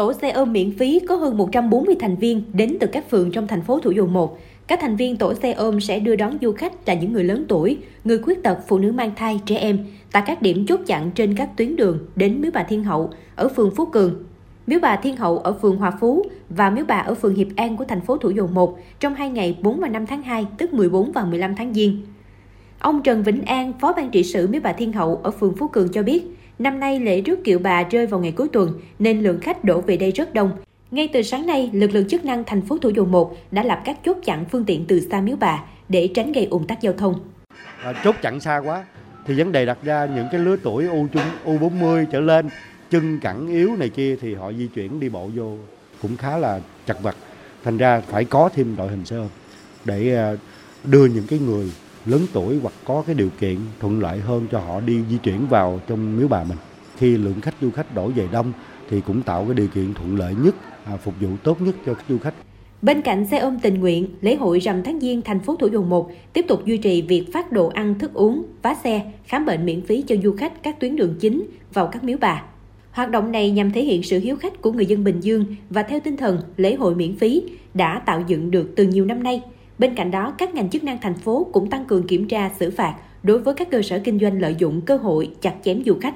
Tổ xe ôm miễn phí có hơn 140 thành viên đến từ các phường trong thành phố Thủ Dầu Một. Các thành viên tổ xe ôm sẽ đưa đón du khách là những người lớn tuổi, người khuyết tật, phụ nữ mang thai, trẻ em tại các điểm chốt chặn trên các tuyến đường đến Miếu Bà Thiên Hậu ở phường Phú Cường, Miếu Bà Thiên Hậu ở phường Hòa Phú và Miếu Bà ở phường Hiệp An của thành phố Thủ Dầu Một trong hai ngày 4 và 5 tháng 2, tức 14 và 15 tháng Giêng. Ông Trần Vĩnh An, Phó ban trị sự Miếu Bà Thiên Hậu ở phường Phú Cường cho biết, năm nay lễ rước kiệu bà rơi vào ngày cuối tuần nên lượng khách đổ về đây rất đông. Ngay từ sáng nay, lực lượng chức năng thành phố Thủ Dầu Một đã lập các chốt chặn phương tiện từ xa Miếu Bà để tránh gây ủng tắc giao thông. À, chốt chặn xa quá thì vấn đề đặt ra những cái lứa tuổi U chung U40 trở lên chân cẳng yếu này kia thì họ di chuyển đi bộ vô cũng khá là chặt vật thành ra phải có thêm đội hình xe để à, đưa những cái người lớn tuổi hoặc có cái điều kiện thuận lợi hơn cho họ đi di chuyển vào trong miếu bà mình khi lượng khách du khách đổ về đông thì cũng tạo cái điều kiện thuận lợi nhất à, phục vụ tốt nhất cho du khách Bên cạnh xe ôm tình nguyện, lễ hội rằm tháng Giêng thành phố Thủ Dầu Một tiếp tục duy trì việc phát đồ ăn, thức uống, vá xe, khám bệnh miễn phí cho du khách các tuyến đường chính vào các miếu bà. Hoạt động này nhằm thể hiện sự hiếu khách của người dân Bình Dương và theo tinh thần lễ hội miễn phí đã tạo dựng được từ nhiều năm nay. Bên cạnh đó, các ngành chức năng thành phố cũng tăng cường kiểm tra xử phạt đối với các cơ sở kinh doanh lợi dụng cơ hội chặt chém du khách.